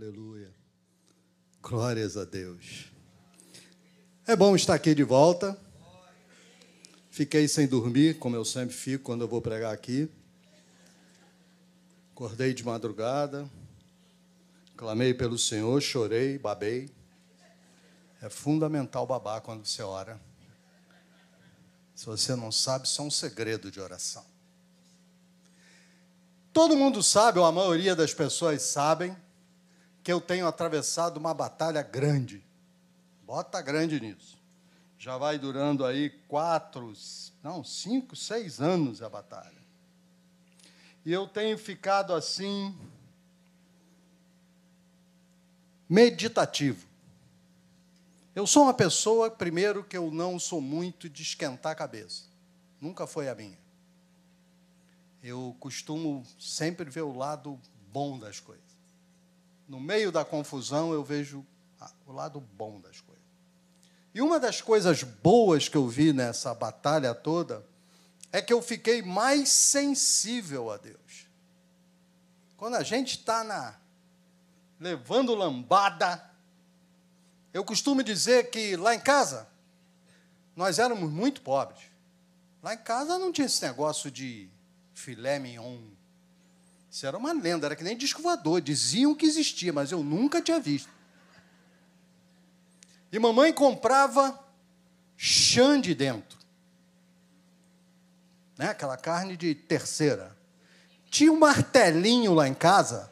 Aleluia. Glórias a Deus. É bom estar aqui de volta. Fiquei sem dormir, como eu sempre fico quando eu vou pregar aqui. Acordei de madrugada, clamei pelo Senhor, chorei, babei. É fundamental babar quando você ora. Se você não sabe, isso é um segredo de oração. Todo mundo sabe, ou a maioria das pessoas sabem, que eu tenho atravessado uma batalha grande. Bota grande nisso. Já vai durando aí quatro, não, cinco, seis anos a batalha. E eu tenho ficado assim, meditativo. Eu sou uma pessoa, primeiro, que eu não sou muito de esquentar a cabeça. Nunca foi a minha. Eu costumo sempre ver o lado bom das coisas no meio da confusão, eu vejo o lado bom das coisas. E uma das coisas boas que eu vi nessa batalha toda é que eu fiquei mais sensível a Deus. Quando a gente está na levando lambada, eu costumo dizer que lá em casa nós éramos muito pobres. Lá em casa não tinha esse negócio de filé mignon, isso era uma lenda, era que nem disco voador. Diziam que existia, mas eu nunca tinha visto. E mamãe comprava chã de dentro. Né? Aquela carne de terceira. Tinha um martelinho lá em casa.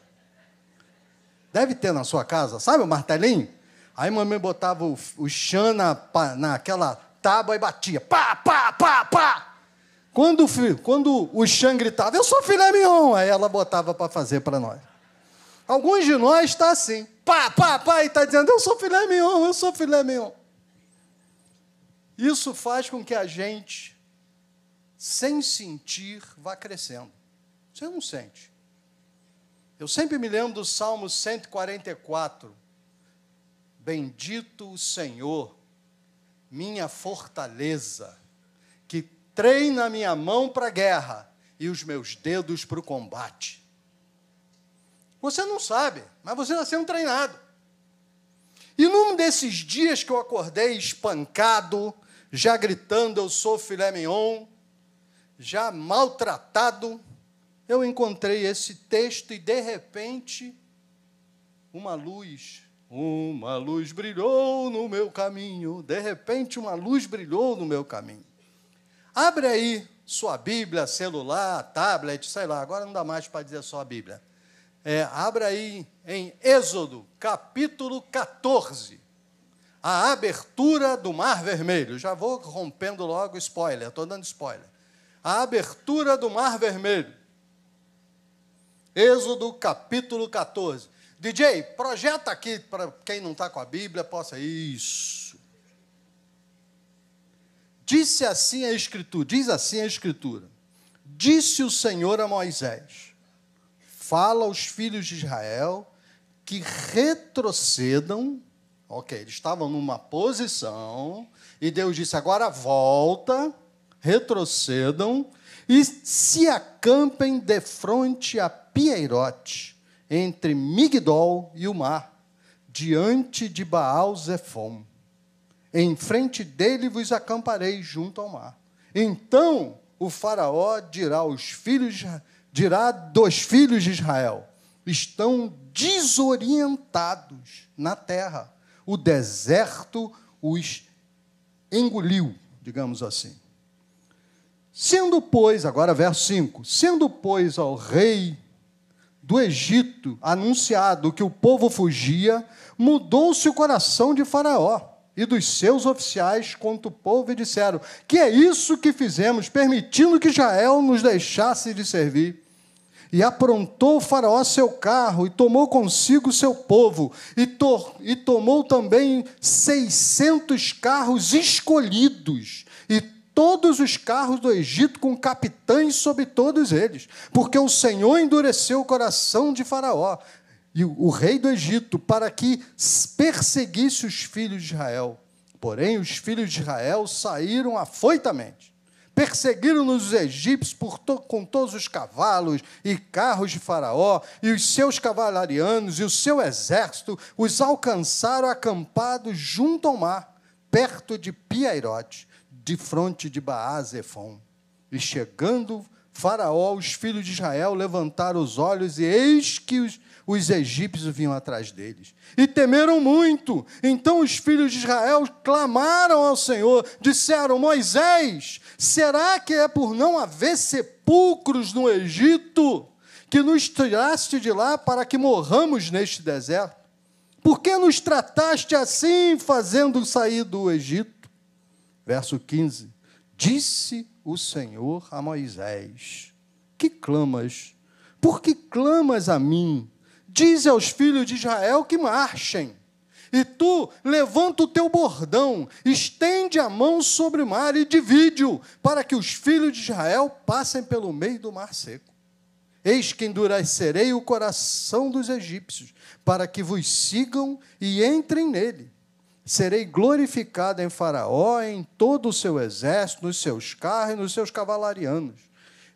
Deve ter na sua casa, sabe o martelinho? Aí mamãe botava o, o chã na, naquela tábua e batia. Pá, pá, pá, pá. Quando, quando o Xan gritava, eu sou filé mignon, aí ela botava para fazer para nós. Alguns de nós está assim, pá, pá, pá, e está dizendo, eu sou filé mignon, eu sou filé mignon. Isso faz com que a gente, sem sentir, vá crescendo. Você não sente. Eu sempre me lembro do Salmo 144. Bendito o Senhor, minha fortaleza treina a minha mão para a guerra e os meus dedos para o combate. Você não sabe, mas você nasceu um treinado. E num desses dias que eu acordei espancado, já gritando, eu sou filé mignon, já maltratado, eu encontrei esse texto e de repente uma luz, uma luz brilhou no meu caminho, de repente uma luz brilhou no meu caminho. Abre aí sua Bíblia, celular, tablet, sei lá, agora não dá mais para dizer só a Bíblia. É, abra aí em Êxodo, capítulo 14, a abertura do Mar Vermelho. Já vou rompendo logo spoiler, estou dando spoiler. A abertura do Mar Vermelho. Êxodo, capítulo 14. DJ, projeta aqui para quem não está com a Bíblia, possa. Isso. Disse assim a Escritura, diz assim a Escritura: Disse o Senhor a Moisés: Fala aos filhos de Israel que retrocedam. Ok, eles estavam numa posição, e Deus disse: agora volta, retrocedam e se acampem de frente a Pieirote, entre Migdol e o mar, diante de Baal Zephon. Em frente dele vos acamparei junto ao mar. Então o faraó dirá aos filhos dirá dos filhos de Israel: estão desorientados na terra. O deserto os engoliu, digamos assim. Sendo, pois, agora verso 5: sendo, pois, ao rei do Egito anunciado que o povo fugia, mudou-se o coração de Faraó e dos seus oficiais contra o povo e disseram: Que é isso que fizemos, permitindo que Israel nos deixasse de servir? E aprontou o Faraó seu carro e tomou consigo seu povo, e, to e tomou também seiscentos carros escolhidos, e todos os carros do Egito com capitães sobre todos eles, porque o Senhor endureceu o coração de Faraó, e o rei do Egito para que perseguisse os filhos de Israel. Porém, os filhos de Israel saíram afoitamente, perseguiram-nos os egípcios to com todos os cavalos e carros de Faraó, e os seus cavalarianos e o seu exército os alcançaram acampados junto ao mar, perto de Piairote, de fronte de Baazefon. E chegando Faraó, os filhos de Israel levantaram os olhos, e eis que os os egípcios vinham atrás deles. E temeram muito. Então os filhos de Israel clamaram ao Senhor, disseram: Moisés, será que é por não haver sepulcros no Egito que nos tiraste de lá para que morramos neste deserto? Por que nos trataste assim, fazendo sair do Egito? Verso 15: Disse o Senhor a Moisés: Que clamas? Por que clamas a mim? Diz aos filhos de Israel que marchem. E tu levanta o teu bordão, estende a mão sobre o mar e divide-o, para que os filhos de Israel passem pelo meio do mar seco. Eis que endurecerei o coração dos egípcios, para que vos sigam e entrem nele. Serei glorificado em Faraó, em todo o seu exército, nos seus carros e nos seus cavalarianos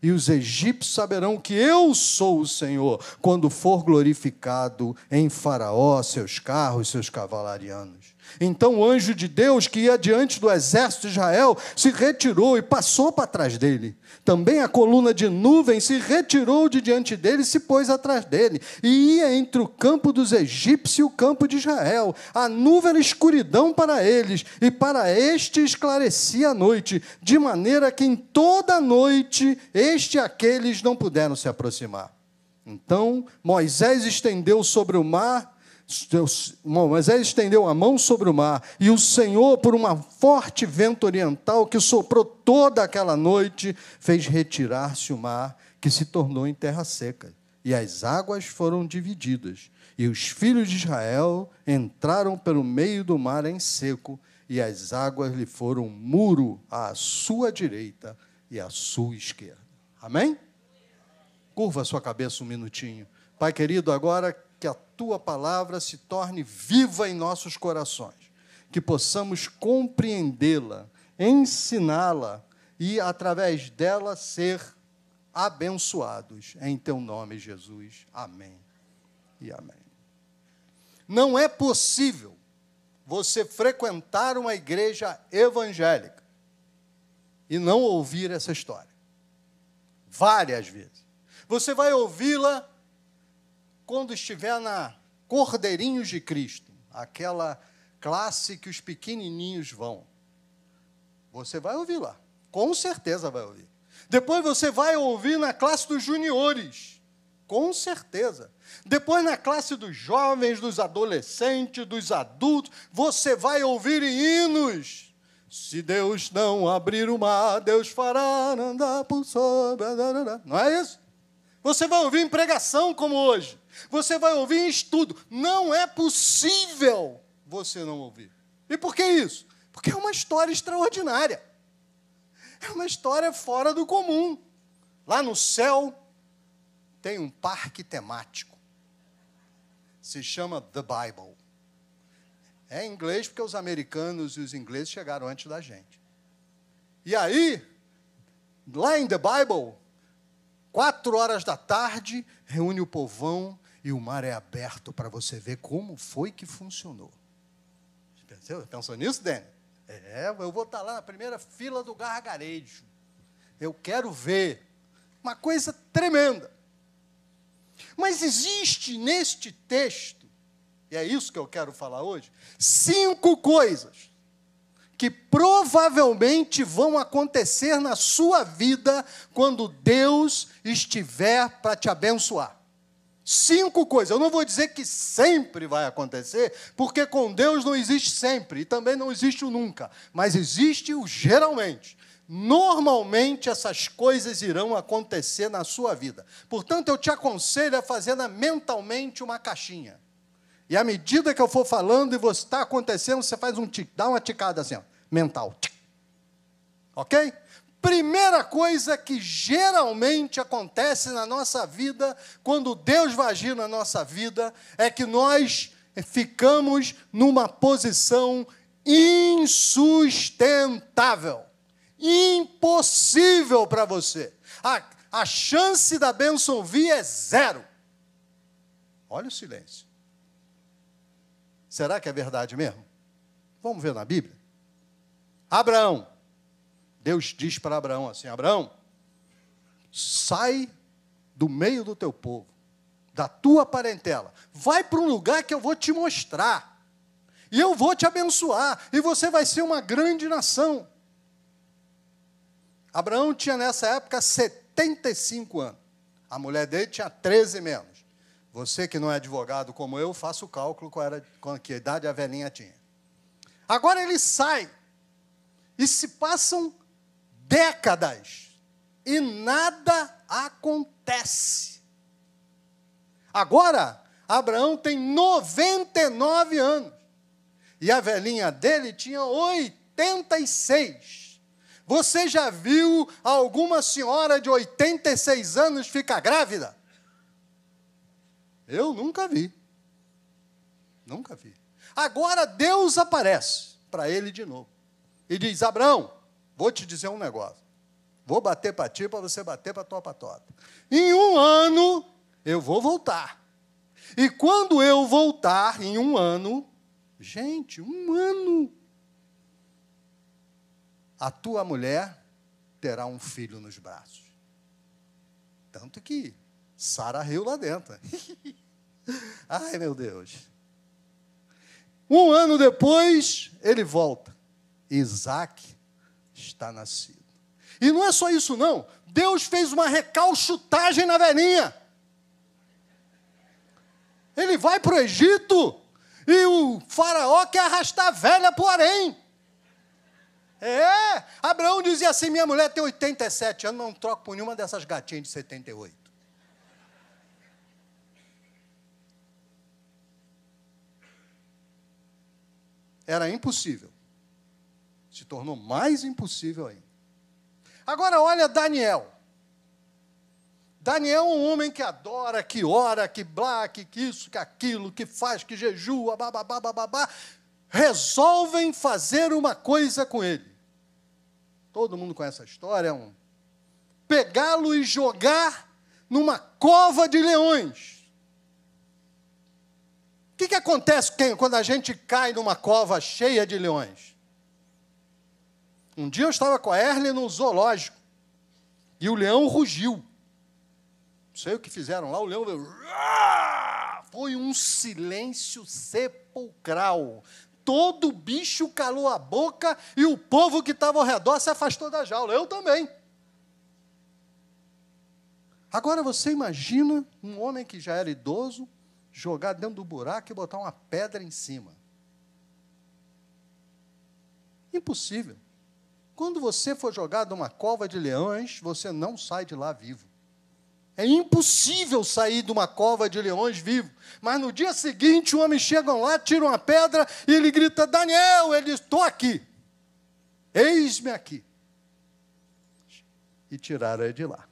e os egípcios saberão que eu sou o Senhor, quando for glorificado em Faraó, seus carros, seus cavalarianos. Então o anjo de Deus, que ia diante do exército de Israel, se retirou e passou para trás dele. Também a coluna de nuvem se retirou de diante dele e se pôs atrás dele. E ia entre o campo dos egípcios e o campo de Israel. A nuvem era escuridão para eles, e para este esclarecia a noite, de maneira que em toda a noite este e aqueles não puderam se aproximar. Então Moisés estendeu sobre o mar Moisés estendeu a mão sobre o mar, e o Senhor, por uma forte vento oriental que soprou toda aquela noite, fez retirar-se o mar, que se tornou em terra seca, e as águas foram divididas. E os filhos de Israel entraram pelo meio do mar em seco, e as águas lhe foram muro à sua direita e à sua esquerda. Amém? Curva a sua cabeça um minutinho. Pai querido, agora que a tua palavra se torne viva em nossos corações, que possamos compreendê-la, ensiná-la e, através dela, ser abençoados. Em teu nome, Jesus. Amém e amém. Não é possível você frequentar uma igreja evangélica e não ouvir essa história. Várias vezes. Você vai ouvi-la quando estiver na Cordeirinhos de Cristo, aquela classe que os pequenininhos vão, você vai ouvir lá. Com certeza vai ouvir. Depois você vai ouvir na classe dos juniores. Com certeza. Depois na classe dos jovens, dos adolescentes, dos adultos, você vai ouvir hinos. Se Deus não abrir o mar, Deus fará andar por sobre. Não é isso? Você vai ouvir em pregação como hoje. Você vai ouvir em estudo. Não é possível você não ouvir. E por que isso? Porque é uma história extraordinária. É uma história fora do comum. Lá no céu tem um parque temático. Se chama The Bible. É inglês porque os americanos e os ingleses chegaram antes da gente. E aí, lá em The Bible, quatro horas da tarde, reúne o povão e o mar é aberto para você ver como foi que funcionou. Pensou, pensou nisso, Dani? É, eu vou estar lá na primeira fila do gargarejo. Eu quero ver. Uma coisa tremenda. Mas existe neste texto, e é isso que eu quero falar hoje, cinco coisas que provavelmente vão acontecer na sua vida quando Deus estiver para te abençoar. Cinco coisas. Eu não vou dizer que sempre vai acontecer, porque com Deus não existe sempre e também não existe o nunca, mas existe o geralmente. Normalmente essas coisas irão acontecer na sua vida. Portanto, eu te aconselho a fazer mentalmente uma caixinha. E à medida que eu for falando e você está acontecendo, você faz um tic, dá uma ticada assim, ó, mental. Tic. Ok? Primeira coisa que geralmente acontece na nossa vida, quando Deus vai agir na nossa vida, é que nós ficamos numa posição insustentável. impossível para você. A, a chance da bênção vir é zero. Olha o silêncio. Será que é verdade mesmo? Vamos ver na Bíblia. Abraão. Deus diz para Abraão assim: Abraão, sai do meio do teu povo, da tua parentela, vai para um lugar que eu vou te mostrar, e eu vou te abençoar, e você vai ser uma grande nação. Abraão tinha nessa época 75 anos, a mulher dele tinha 13 menos. Você que não é advogado como eu, faça o cálculo qual era, qual, que idade a velhinha tinha. Agora ele sai, e se passam décadas, e nada acontece. Agora, Abraão tem 99 anos. E a velhinha dele tinha 86. Você já viu alguma senhora de 86 anos ficar grávida? Eu nunca vi. Nunca vi. Agora Deus aparece para ele de novo. E diz: Abraão, vou te dizer um negócio. Vou bater para ti para você bater para tua patota. Em um ano eu vou voltar. E quando eu voltar, em um ano, gente, um ano, a tua mulher terá um filho nos braços. Tanto que Sara riu lá dentro. Ai, meu Deus. Um ano depois, ele volta. Isaac está nascido. E não é só isso, não. Deus fez uma recalchutagem na velhinha. Ele vai para o Egito e o faraó quer arrastar a velha para o. É, Abraão dizia assim: minha mulher tem 87 anos, não troco por nenhuma dessas gatinhas de 78. Era impossível. Se tornou mais impossível ainda. Agora olha Daniel. Daniel é um homem que adora, que ora, que blá, que isso, que aquilo, que faz, que jejua, babá, babá. Resolvem fazer uma coisa com ele. Todo mundo conhece a história, é um pegá-lo e jogar numa cova de leões. Acontece quando a gente cai numa cova cheia de leões? Um dia eu estava com a Erle no zoológico e o leão rugiu. Não sei o que fizeram lá, o leão veio. Foi um silêncio sepulcral. Todo bicho calou a boca e o povo que estava ao redor se afastou da jaula. Eu também. Agora você imagina um homem que já era idoso jogar dentro do buraco e botar uma pedra em cima. Impossível. Quando você for jogado numa cova de leões, você não sai de lá vivo. É impossível sair de uma cova de leões vivo. Mas no dia seguinte, o homem chega lá, tira uma pedra e ele grita: Daniel, ele estou aqui. Eis-me aqui. E tiraram ele de lá.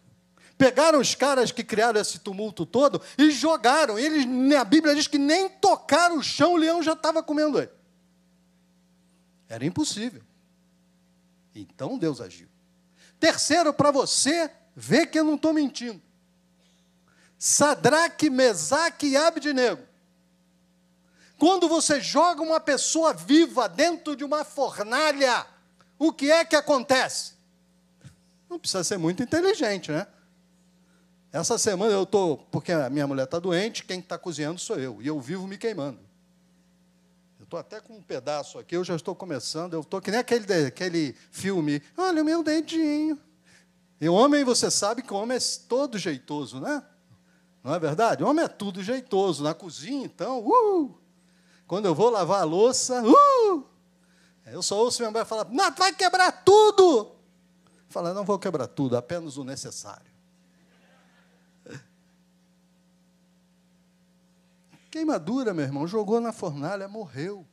Pegaram os caras que criaram esse tumulto todo e jogaram. Eles, a Bíblia diz que nem tocaram o chão, o leão já estava comendo ele. Era impossível. Então Deus agiu. Terceiro, para você ver que eu não estou mentindo. Sadraque, Mesaque e Abednego. Quando você joga uma pessoa viva dentro de uma fornalha, o que é que acontece? Não precisa ser muito inteligente, né? Essa semana eu estou, porque a minha mulher está doente, quem está cozinhando sou eu, e eu vivo me queimando. Estou até com um pedaço aqui, eu já estou começando. Eu estou que nem aquele, aquele filme. Olha o meu dedinho. E o homem, você sabe que o homem é todo jeitoso, né? Não é verdade? O homem é tudo jeitoso. Na cozinha, então, uh! Quando eu vou lavar a louça, uh! Eu só ouço minha mulher falar, não, vai quebrar tudo. Fala, não vou quebrar tudo, apenas o necessário. Queimadura, meu irmão, jogou na fornalha, morreu.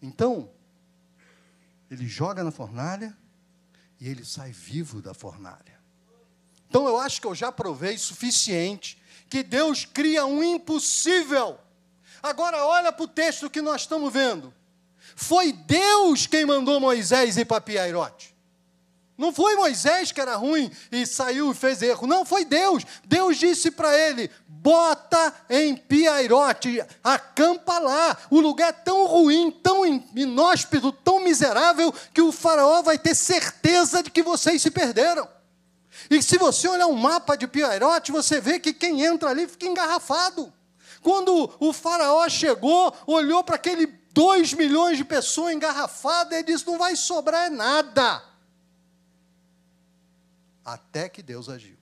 Então, ele joga na fornalha e ele sai vivo da fornalha. Então eu acho que eu já provei suficiente que Deus cria um impossível. Agora olha para o texto que nós estamos vendo. Foi Deus quem mandou Moisés ir para Piairote. Não foi Moisés que era ruim e saiu e fez erro. Não, foi Deus. Deus disse para ele: bota em Piairote, acampa lá. O lugar é tão ruim, tão inóspito, tão miserável, que o faraó vai ter certeza de que vocês se perderam. E se você olhar um mapa de Piairote, você vê que quem entra ali fica engarrafado. Quando o faraó chegou, olhou para aquele 2 milhões de pessoas engarrafadas e disse: não vai sobrar nada. Até que Deus agiu.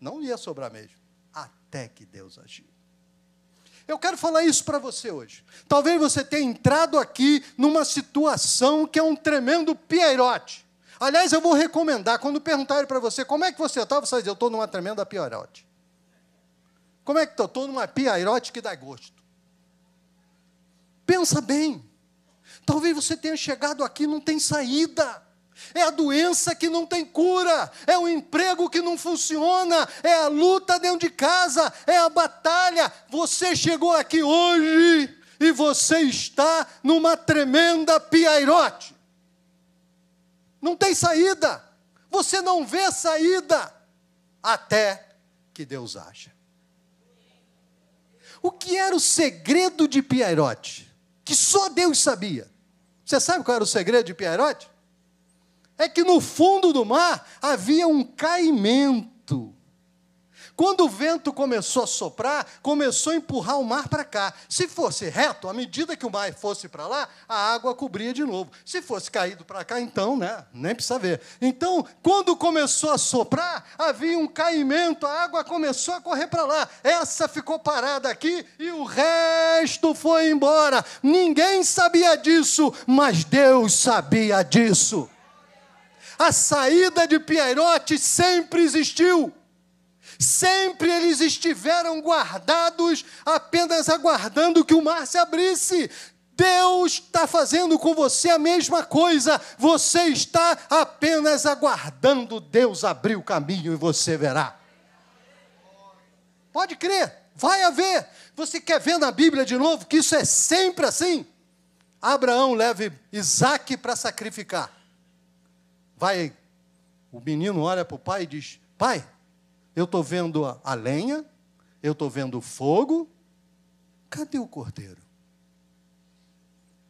Não ia sobrar mesmo. Até que Deus agiu. Eu quero falar isso para você hoje. Talvez você tenha entrado aqui numa situação que é um tremendo piairote. Aliás, eu vou recomendar, quando perguntarem para você como é que você está, você vai dizer, eu estou numa tremenda piairote. Como é que estou? Estou numa piairote que dá gosto. Pensa bem. Talvez você tenha chegado aqui não tem saída. É a doença que não tem cura, é o emprego que não funciona, é a luta dentro de casa, é a batalha. Você chegou aqui hoje e você está numa tremenda piairote. Não tem saída. Você não vê saída até que Deus haja. O que era o segredo de Piairote? Que só Deus sabia. Você sabe qual era o segredo de Piairote? É que no fundo do mar havia um caimento. Quando o vento começou a soprar, começou a empurrar o mar para cá. Se fosse reto, à medida que o mar fosse para lá, a água cobria de novo. Se fosse caído para cá, então, né? Nem precisa ver. Então, quando começou a soprar, havia um caimento, a água começou a correr para lá. Essa ficou parada aqui e o resto foi embora. Ninguém sabia disso, mas Deus sabia disso. A saída de Pierote sempre existiu. Sempre eles estiveram guardados, apenas aguardando que o mar se abrisse. Deus está fazendo com você a mesma coisa. Você está apenas aguardando Deus abrir o caminho e você verá. Pode crer, vai haver. Você quer ver na Bíblia de novo que isso é sempre assim? Abraão leva Isaac para sacrificar. Vai, o menino olha para o pai e diz: Pai, eu estou vendo a, lenha, eu estou vendo o fogo, cadê o cordeiro?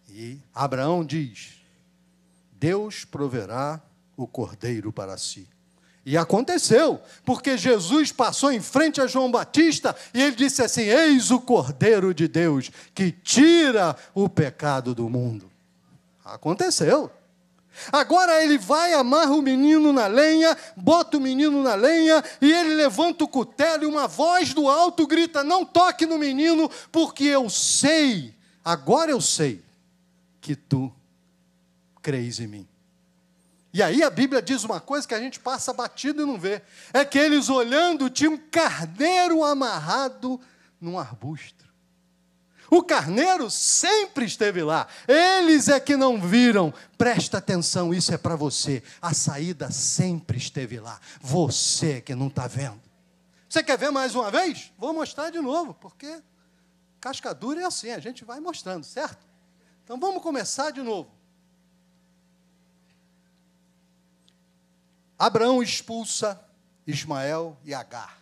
E Abraão diz: Deus proverá o cordeiro para si. E aconteceu, porque Jesus passou em frente a João Batista e ele disse assim: Eis o Cordeiro de Deus que tira o pecado do mundo. Aconteceu. Agora ele vai, amarra o menino na lenha, bota o menino na lenha, e ele levanta o cutelo, e uma voz do alto grita: Não toque no menino, porque eu sei, agora eu sei, que tu crês em mim. E aí a Bíblia diz uma coisa que a gente passa batido e não vê: é que eles olhando tinham um carneiro amarrado num arbusto. O carneiro sempre esteve lá. Eles é que não viram. Presta atenção, isso é para você. A saída sempre esteve lá. Você que não está vendo. Você quer ver mais uma vez? Vou mostrar de novo, porque cascadura é assim, a gente vai mostrando, certo? Então vamos começar de novo. Abraão expulsa Ismael e Agar.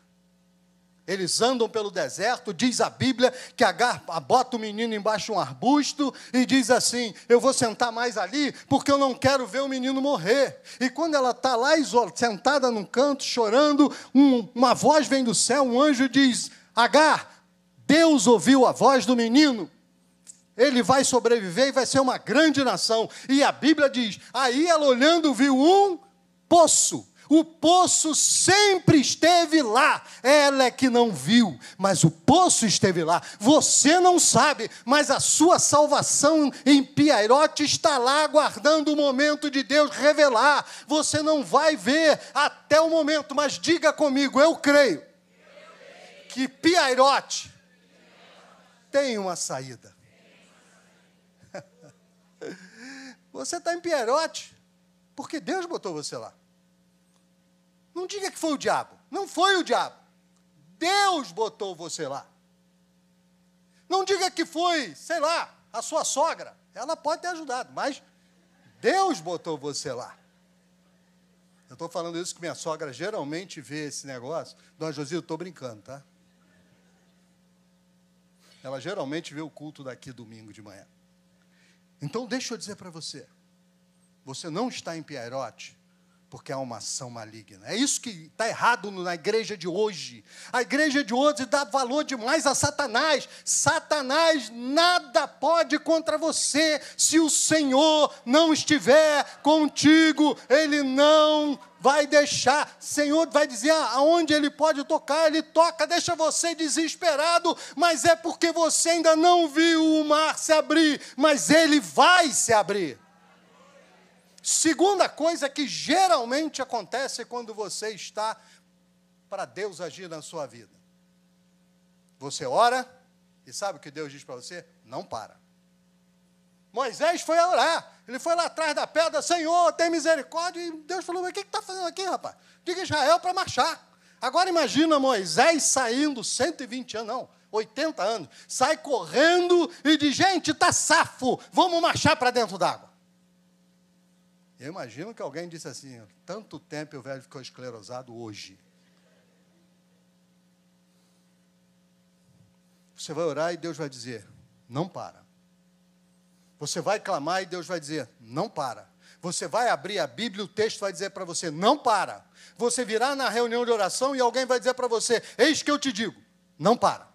Eles andam pelo deserto, diz a Bíblia que Agar bota o menino embaixo de um arbusto e diz assim: Eu vou sentar mais ali porque eu não quero ver o menino morrer. E quando ela está lá sentada num canto, chorando, um, uma voz vem do céu, um anjo diz: Agar, Deus ouviu a voz do menino. Ele vai sobreviver e vai ser uma grande nação. E a Bíblia diz: Aí ela olhando viu um poço o poço sempre esteve lá. Ela é que não viu, mas o poço esteve lá. Você não sabe, mas a sua salvação em Piairote está lá aguardando o momento de Deus revelar. Você não vai ver até o momento, mas diga comigo, eu creio que Piairote tem uma saída. Você está em Piairote porque Deus botou você lá. Não diga que foi o diabo. Não foi o diabo. Deus botou você lá. Não diga que foi, sei lá, a sua sogra. Ela pode ter ajudado, mas Deus botou você lá. Eu estou falando isso que minha sogra geralmente vê esse negócio. Dona Josi, eu estou brincando, tá? Ela geralmente vê o culto daqui domingo de manhã. Então, deixa eu dizer para você: você não está em Pierote porque há uma ação maligna. É isso que está errado na igreja de hoje. A igreja de hoje dá valor demais a Satanás. Satanás nada pode contra você. Se o Senhor não estiver contigo, ele não vai deixar. Senhor vai dizer aonde ele pode tocar, ele toca, deixa você desesperado, mas é porque você ainda não viu o mar se abrir, mas ele vai se abrir. Segunda coisa que geralmente acontece quando você está para Deus agir na sua vida. Você ora e sabe o que Deus diz para você? Não para. Moisés foi orar. Ele foi lá atrás da pedra, Senhor, tem misericórdia. E Deus falou: Mas o que está fazendo aqui, rapaz? Diga Israel para marchar. Agora imagina Moisés saindo 120 anos, não, 80 anos, sai correndo e diz: Gente, está safo, vamos marchar para dentro d'água. Eu imagino que alguém disse assim: tanto tempo o velho ficou esclerosado hoje. Você vai orar e Deus vai dizer: não para. Você vai clamar e Deus vai dizer: não para. Você vai abrir a Bíblia e o texto vai dizer para você: não para. Você virá na reunião de oração e alguém vai dizer para você: eis que eu te digo: não para.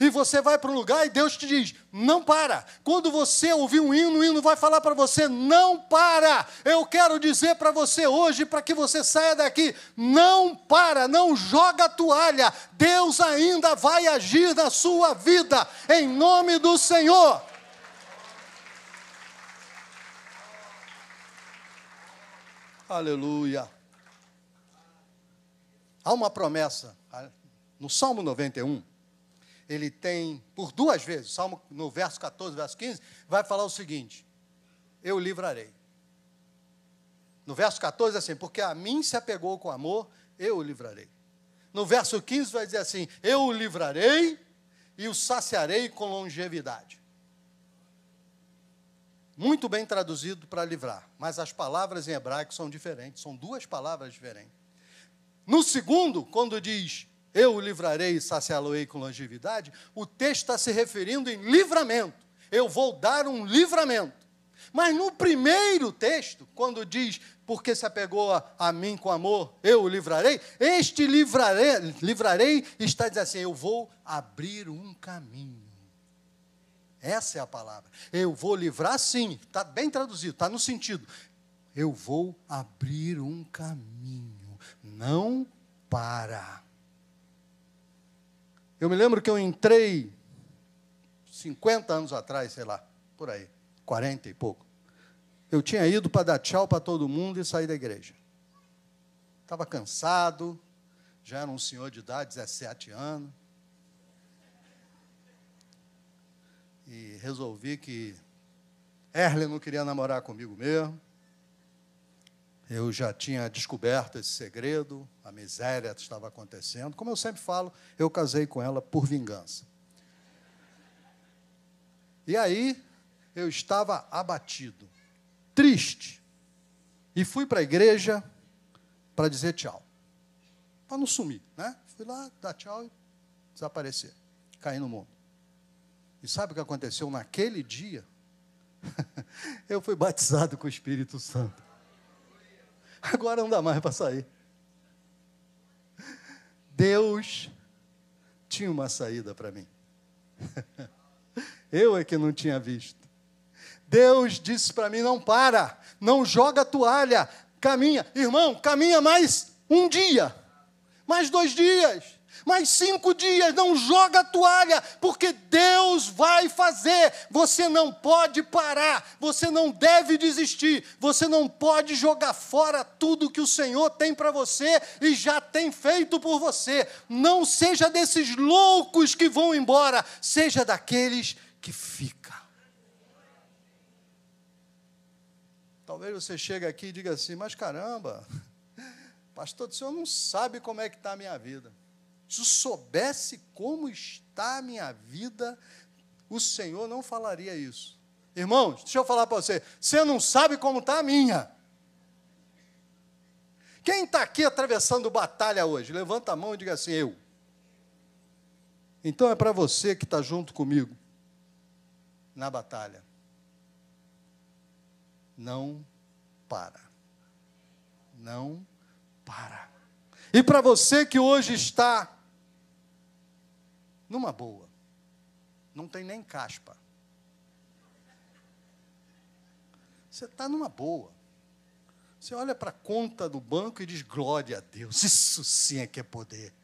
E você vai para um lugar e Deus te diz: não para. Quando você ouvir um hino, o hino vai falar para você: não para. Eu quero dizer para você hoje, para que você saia daqui: não para, não joga a toalha. Deus ainda vai agir na sua vida, em nome do Senhor. Aleluia. Há uma promessa no Salmo 91 ele tem, por duas vezes, Salmo, no verso 14, verso 15, vai falar o seguinte: Eu livrarei. No verso 14, assim, porque a mim se apegou com amor, eu o livrarei. No verso 15, vai dizer assim: Eu o livrarei e o saciarei com longevidade. Muito bem traduzido para livrar, mas as palavras em hebraico são diferentes, são duas palavras diferentes. No segundo, quando diz eu o livrarei e saciá-lo-ei com longevidade, o texto está se referindo em livramento. Eu vou dar um livramento. Mas no primeiro texto, quando diz, porque se apegou a, a, mim com amor, eu o livrarei, este livrarei, livrarei está dizendo assim: eu vou abrir um caminho. Essa é a palavra. Eu vou livrar, sim, está bem traduzido, está no sentido. Eu vou abrir um caminho, não para. Eu me lembro que eu entrei 50 anos atrás, sei lá, por aí, 40 e pouco. Eu tinha ido para dar tchau para todo mundo e sair da igreja. Estava cansado, já era um senhor de idade, 17 anos. E resolvi que Erle não queria namorar comigo mesmo. Eu já tinha descoberto esse segredo, a miséria estava acontecendo. Como eu sempre falo, eu casei com ela por vingança. E aí, eu estava abatido, triste. E fui para a igreja para dizer tchau. Para não sumir, né? Fui lá, dar tchau e desaparecer. Cair no mundo. E sabe o que aconteceu naquele dia? eu fui batizado com o Espírito Santo. Agora não dá mais para sair. Deus tinha uma saída para mim. Eu é que não tinha visto. Deus disse para mim: não para, não joga a toalha, caminha. Irmão, caminha mais um dia, mais dois dias, mais cinco dias, não joga a toalha, porque Deus vai fazer. Você não pode parar, você não deve desistir, você não pode jogar fora tudo que o Senhor tem para você e já tem feito por você. Não seja desses loucos que vão embora, seja daqueles que ficam. Talvez você chegue aqui e diga assim, mas caramba, pastor, o senhor não sabe como é que está a minha vida. Se soubesse como está a minha vida, o Senhor não falaria isso. Irmãos, deixa eu falar para você. Você não sabe como está a minha. Quem está aqui atravessando batalha hoje? Levanta a mão e diga assim: eu. Então é para você que está junto comigo na batalha. Não para. Não para. E para você que hoje está numa boa, não tem nem caspa. Você está numa boa. Você olha para a conta do banco e diz: glória a Deus, isso sim é que é poder.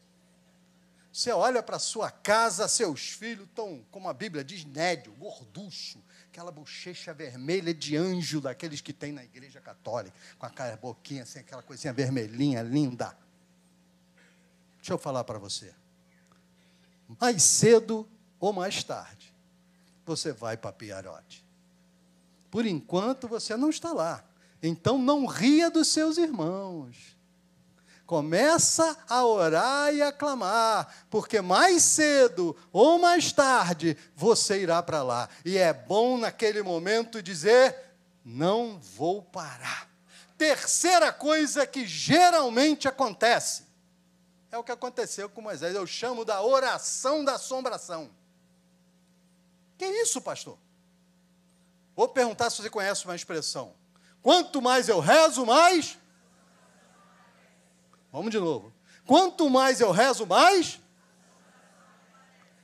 Você olha para sua casa, seus filhos estão, como a Bíblia diz, nédio, gorducho, aquela bochecha vermelha de anjo daqueles que tem na igreja católica, com aquela boquinha assim, aquela coisinha vermelhinha, linda. Deixa eu falar para você. Mais cedo ou mais tarde, você vai para Piarote. Por enquanto você não está lá. Então não ria dos seus irmãos. Começa a orar e a clamar, porque mais cedo ou mais tarde você irá para lá. E é bom naquele momento dizer: não vou parar. Terceira coisa que geralmente acontece é o que aconteceu com Moisés. Eu chamo da oração da assombração. Que isso, pastor? Vou perguntar se você conhece uma expressão. Quanto mais eu rezo, mais. Vamos de novo. Quanto mais eu rezo, mais.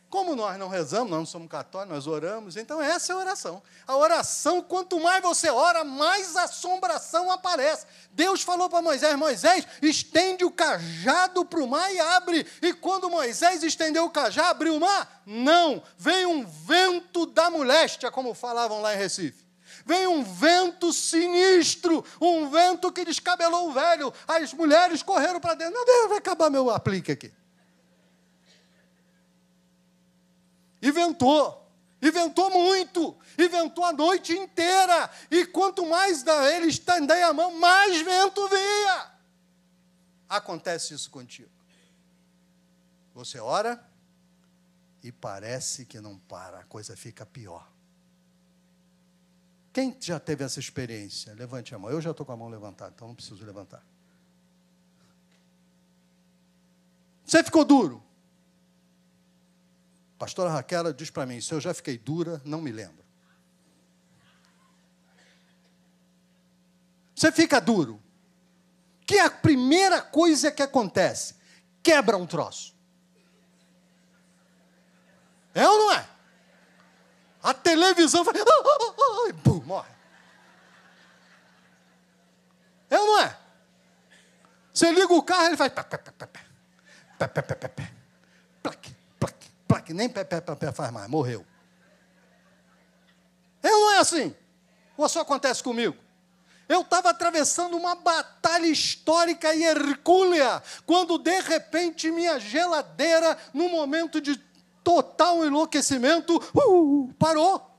Como nós não rezamos, nós não somos católicos, nós oramos, então essa é a oração. A oração, quanto mais você ora, mais assombração aparece. Deus falou para Moisés: Moisés, estende o cajado para o mar e abre. E quando Moisés estendeu o cajado, abriu o mar? Não, veio um vento da moléstia, como falavam lá em Recife. Veio um vento sinistro, um vento que descabelou o velho. As mulheres correram para dentro. Meu Deus, vai acabar meu aplique aqui. E ventou. E ventou muito. E ventou a noite inteira. E quanto mais ele estendei a mão, mais vento vinha. Acontece isso contigo. Você ora e parece que não para, a coisa fica pior. Quem já teve essa experiência? Levante a mão. Eu já estou com a mão levantada, então não preciso levantar. Você ficou duro? Pastora Raquel diz para mim: se eu já fiquei dura, não me lembro. Você fica duro. Que é a primeira coisa que acontece? Quebra um troço. É ou não é? A televisão faz. Ah, ah, ah, e morre. É ou não é? Você liga o carro, e ele faz plaque, plaque. Nem pé, pé, pé, pé faz mais, morreu. Ou não é assim? Ou só acontece comigo? Eu estava atravessando uma batalha histórica e hercúlea, quando de repente minha geladeira, num momento de total enlouquecimento, uh, parou.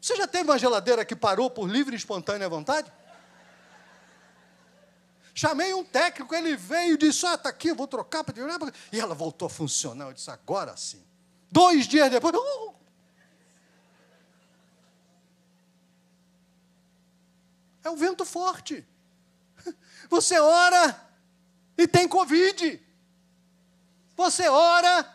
Você já teve uma geladeira que parou por livre e espontânea vontade? Chamei um técnico, ele veio e disse: Ah, está aqui, eu vou trocar. E ela voltou a funcionar. Eu disse: Agora sim. Dois dias depois. Uh, é o vento forte. Você ora e tem Covid. Você ora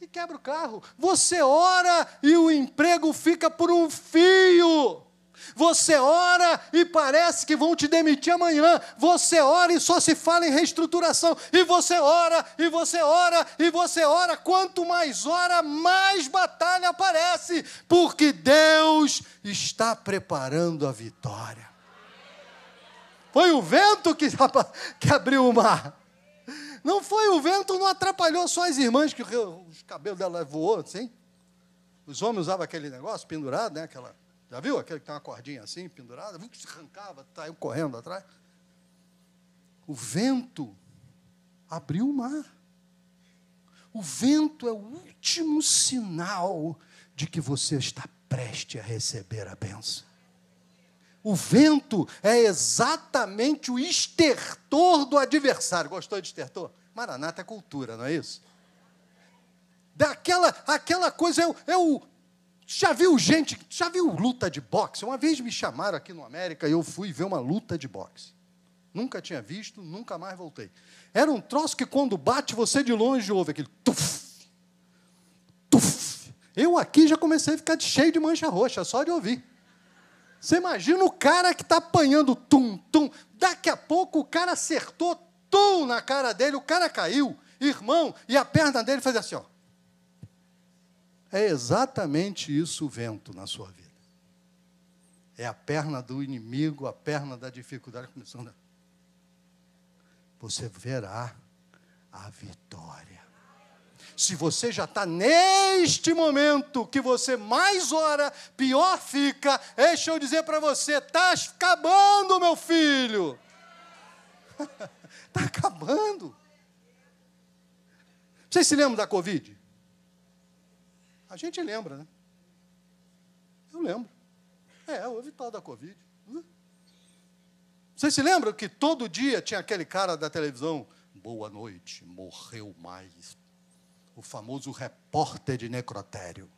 e quebra o carro. Você ora e o emprego fica por um fio. Você ora e parece que vão te demitir amanhã. Você ora e só se fala em reestruturação. E você ora, e você ora, e você ora. Quanto mais ora, mais batalha aparece. Porque Deus está preparando a vitória. Foi o vento que, que abriu o mar. Não foi o vento, não atrapalhou só as irmãs, que os cabelos dela voou assim. Os homens usavam aquele negócio pendurado, né? Aquela, já viu? Aquele que tem uma cordinha assim, pendurada, se arrancava, saiu correndo atrás. O vento abriu o mar. O vento é o último sinal de que você está preste a receber a benção. O vento é exatamente o estertor do adversário. Gostou de estertor? Maranata é cultura, não é isso? Daquela aquela coisa, eu, eu já viu gente, já viu luta de boxe? Uma vez me chamaram aqui no América e eu fui ver uma luta de boxe. Nunca tinha visto, nunca mais voltei. Era um troço que quando bate você de longe ouve aquele tuf, tuf. Eu aqui já comecei a ficar cheio de mancha roxa, só de ouvir. Você imagina o cara que está apanhando tum, tum. Daqui a pouco o cara acertou tum na cara dele, o cara caiu, irmão, e a perna dele fazia assim, ó. É exatamente isso o vento na sua vida. É a perna do inimigo, a perna da dificuldade. Você verá a vitória. Se você já está neste momento que você mais ora, pior fica. Deixa eu dizer para você: está acabando, meu filho. Está acabando. Vocês se lembram da Covid? A gente lembra, né? Eu lembro. É, houve tal da Covid. Vocês se lembram que todo dia tinha aquele cara da televisão? Boa noite, morreu mais. O famoso repórter de necrotério.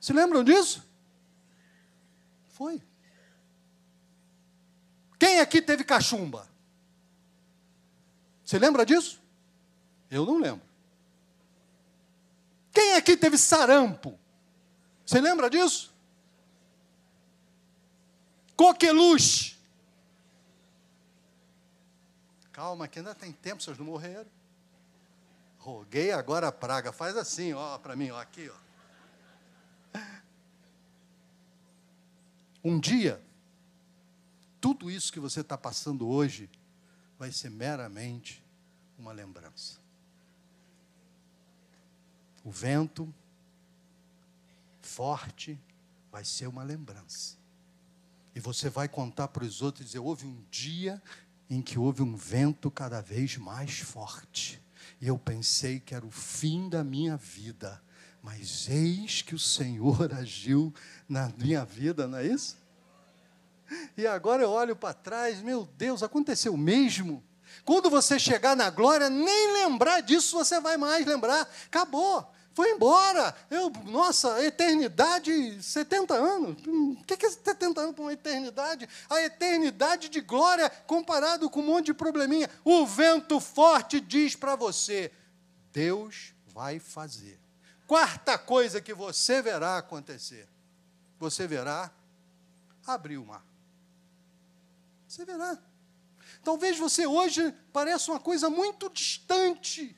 Se lembram disso? Foi. Quem aqui teve cachumba? Você lembra disso? Eu não lembro. Aqui teve sarampo? Você lembra disso? Coqueluche. Calma, que ainda tem tempo, vocês não morreram. Roguei agora a praga. Faz assim, ó, para mim, ó, aqui, ó. Um dia, tudo isso que você está passando hoje vai ser meramente uma lembrança o vento forte vai ser uma lembrança. E você vai contar para os outros e dizer: houve um dia em que houve um vento cada vez mais forte. E eu pensei que era o fim da minha vida. Mas eis que o Senhor agiu na minha vida, não é isso? E agora eu olho para trás, meu Deus, aconteceu mesmo? Quando você chegar na glória, nem lembrar disso você vai mais lembrar. Acabou. Foi embora. Eu, nossa, eternidade, 70 anos. O que é 70 anos para uma eternidade? A eternidade de glória comparado com um monte de probleminha. O vento forte diz para você: Deus vai fazer. Quarta coisa que você verá acontecer: você verá abrir o mar. Você verá. Talvez você hoje pareça uma coisa muito distante.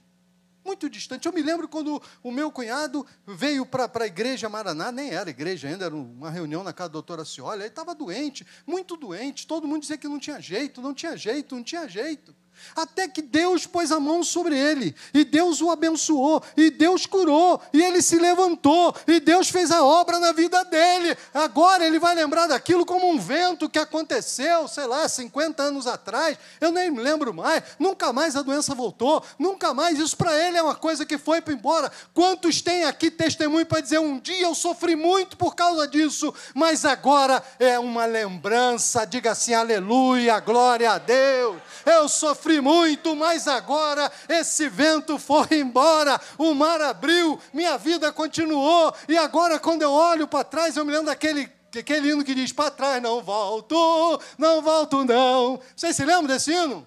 Muito distante. Eu me lembro quando o meu cunhado veio para a igreja Maraná, nem era igreja ainda, era uma reunião na casa da doutora Cioli, ele estava doente, muito doente, todo mundo dizia que não tinha jeito, não tinha jeito, não tinha jeito. Até que Deus pôs a mão sobre ele, e Deus o abençoou, e Deus curou, e ele se levantou, e Deus fez a obra na vida dele. Agora ele vai lembrar daquilo como um vento que aconteceu, sei lá, 50 anos atrás, eu nem me lembro mais, nunca mais a doença voltou, nunca mais. Isso para ele é uma coisa que foi para embora. Quantos têm aqui testemunho para dizer: um dia eu sofri muito por causa disso, mas agora é uma lembrança, diga assim, aleluia, glória a Deus. Eu sofri sofri muito, mas agora esse vento foi embora, o mar abriu, minha vida continuou, e agora quando eu olho para trás, eu me lembro daquele aquele hino que diz: Para trás não volto, não volto não. Vocês se lembram desse hino?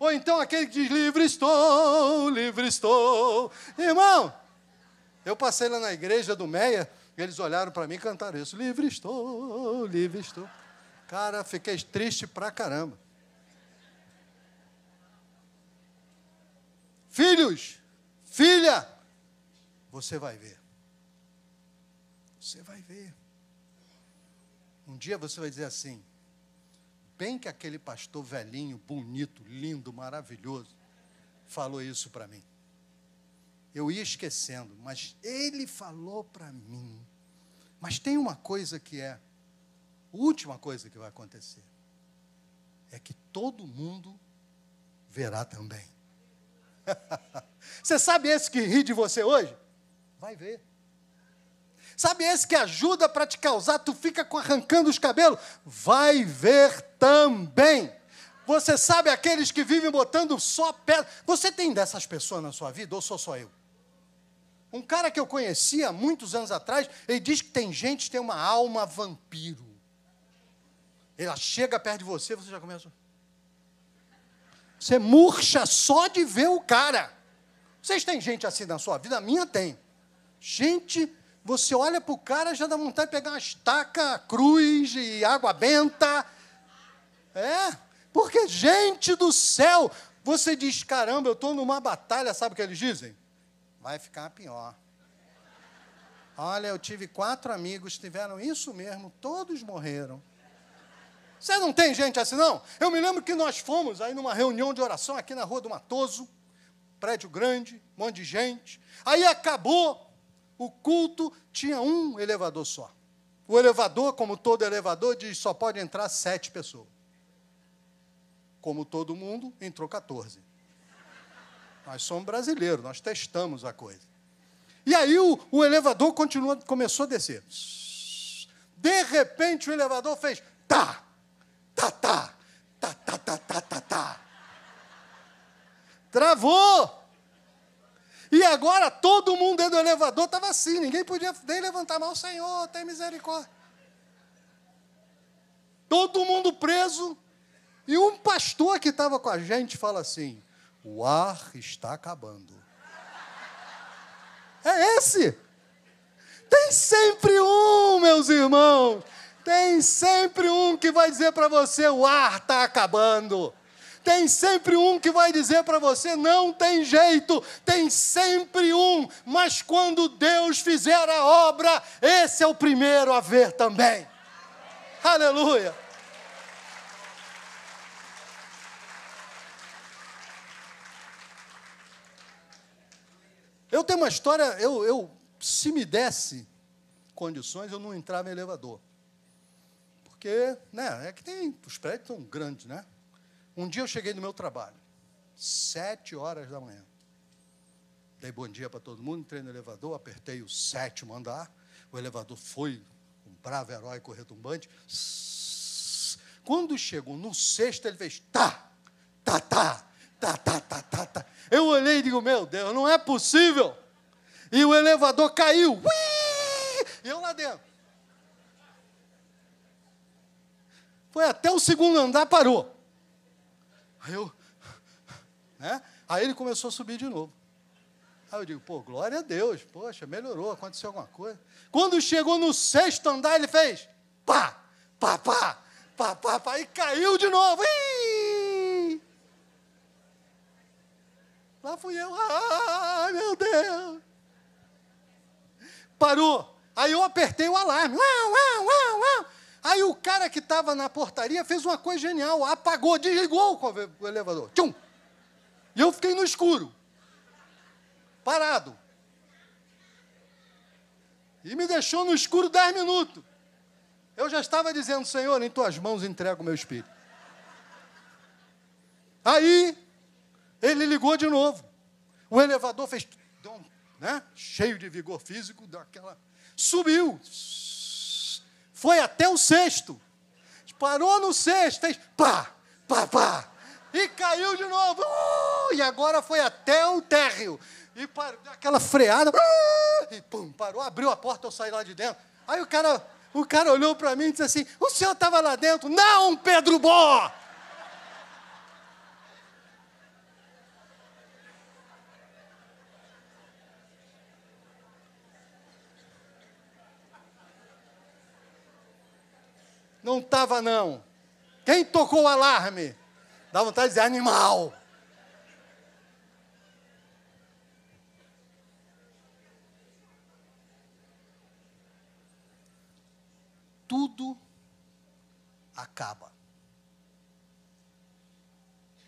Ou então aquele que diz: Livre estou, livre estou. Irmão, eu passei lá na igreja do Meia, eles olharam para mim e cantaram isso: Livre estou, livre estou. Cara, fiquei triste pra caramba. Filhos, filha, você vai ver. Você vai ver. Um dia você vai dizer assim: bem que aquele pastor velhinho, bonito, lindo, maravilhoso, falou isso para mim. Eu ia esquecendo, mas ele falou para mim. Mas tem uma coisa que é, última coisa que vai acontecer: é que todo mundo verá também. Você sabe esse que ri de você hoje? Vai ver. Sabe esse que ajuda para te causar, tu fica arrancando os cabelos? Vai ver também. Você sabe aqueles que vivem botando só pedra. Você tem dessas pessoas na sua vida ou sou só eu? Um cara que eu conhecia muitos anos atrás, ele diz que tem gente que tem uma alma vampiro. Ela chega perto de você, você já começa. Você murcha só de ver o cara. Vocês têm gente assim na sua vida? A minha tem. Gente, você olha para o cara já dá vontade de pegar uma estaca, cruz e água benta. É, porque, gente do céu, você diz: caramba, eu estou numa batalha, sabe o que eles dizem? Vai ficar pior. Olha, eu tive quatro amigos, tiveram isso mesmo, todos morreram. Você não tem gente assim, não? Eu me lembro que nós fomos aí numa reunião de oração aqui na Rua do Matoso, prédio grande, um monte de gente. Aí acabou o culto, tinha um elevador só. O elevador, como todo elevador, diz só pode entrar sete pessoas. Como todo mundo, entrou 14. Nós somos brasileiros, nós testamos a coisa. E aí o, o elevador continua, começou a descer. De repente o elevador fez tá, tá, tá, tá, tá, tá, tá, tá, tá. Travou. E agora todo mundo dentro do elevador estava assim, ninguém podia nem levantar a mão, Senhor, tem misericórdia. Todo mundo preso. E um pastor que estava com a gente fala assim: o ar está acabando. É esse. Tem sempre um, meus irmãos. Tem sempre um que vai dizer para você: o ar está acabando. Tem sempre um que vai dizer para você: não tem jeito. Tem sempre um. Mas quando Deus fizer a obra, esse é o primeiro a ver também. Aleluia. Eu tenho uma história, eu, eu se me desse condições, eu não entrava em elevador. Porque, né, é que tem, os prédios são grandes, né? Um dia eu cheguei no meu trabalho, sete horas da manhã. Dei bom dia para todo mundo, entrei no elevador, apertei o sétimo andar, o elevador foi um bravo heróico retumbante. Quando chegou no sexto, ele fez tá, tá, tá, tá, tá, tá, tá, tá. Eu olhei e digo, meu Deus, não é possível. E o elevador caiu. Ui! E eu lá dentro. Foi até o segundo andar, parou. Aí eu. Né? Aí ele começou a subir de novo. Aí eu digo, pô, glória a Deus, poxa, melhorou, aconteceu alguma coisa. Quando chegou no sexto andar, ele fez pá, pá, pá, pá, pá, pá, e caiu de novo. Ih! Lá fui eu, ai meu Deus. Parou. Aí eu apertei o alarme. Uau, uau, uau, uau. Aí o cara que estava na portaria fez uma coisa genial, apagou, desligou o elevador. Tchum! E eu fiquei no escuro. Parado. E me deixou no escuro dez minutos. Eu já estava dizendo, Senhor, em tuas mãos entrego o meu espírito. Aí, ele ligou de novo. O elevador fez, né, cheio de vigor físico, daquela. Subiu foi até o sexto. Parou no sexto, fez pá, pá, pá. E caiu de novo. Uh, e agora foi até o térreo. E parou, aquela freada. Uh, e pum, parou, abriu a porta, eu saí lá de dentro. Aí o cara, o cara olhou para mim e disse assim: O senhor estava lá dentro? Não, Pedro Bó! Não estava, não. Quem tocou o alarme? Dá vontade de dizer animal. Tudo acaba.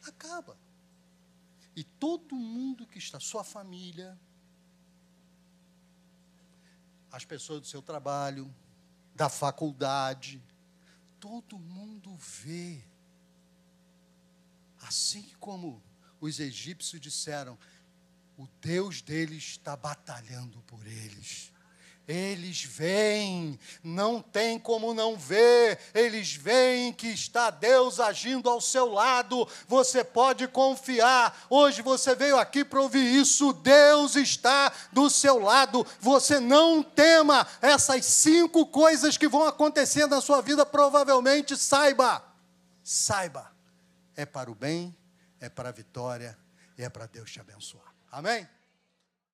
Acaba. E todo mundo que está, sua família, as pessoas do seu trabalho, da faculdade, todo mundo vê. Assim como os egípcios disseram, o Deus deles está batalhando por eles. Eles veem, não tem como não ver, eles veem que está Deus agindo ao seu lado, você pode confiar. Hoje você veio aqui para ouvir isso, Deus está do seu lado, você não tema essas cinco coisas que vão acontecer na sua vida, provavelmente saiba, saiba, é para o bem é para a vitória e é para Deus te abençoar. Amém?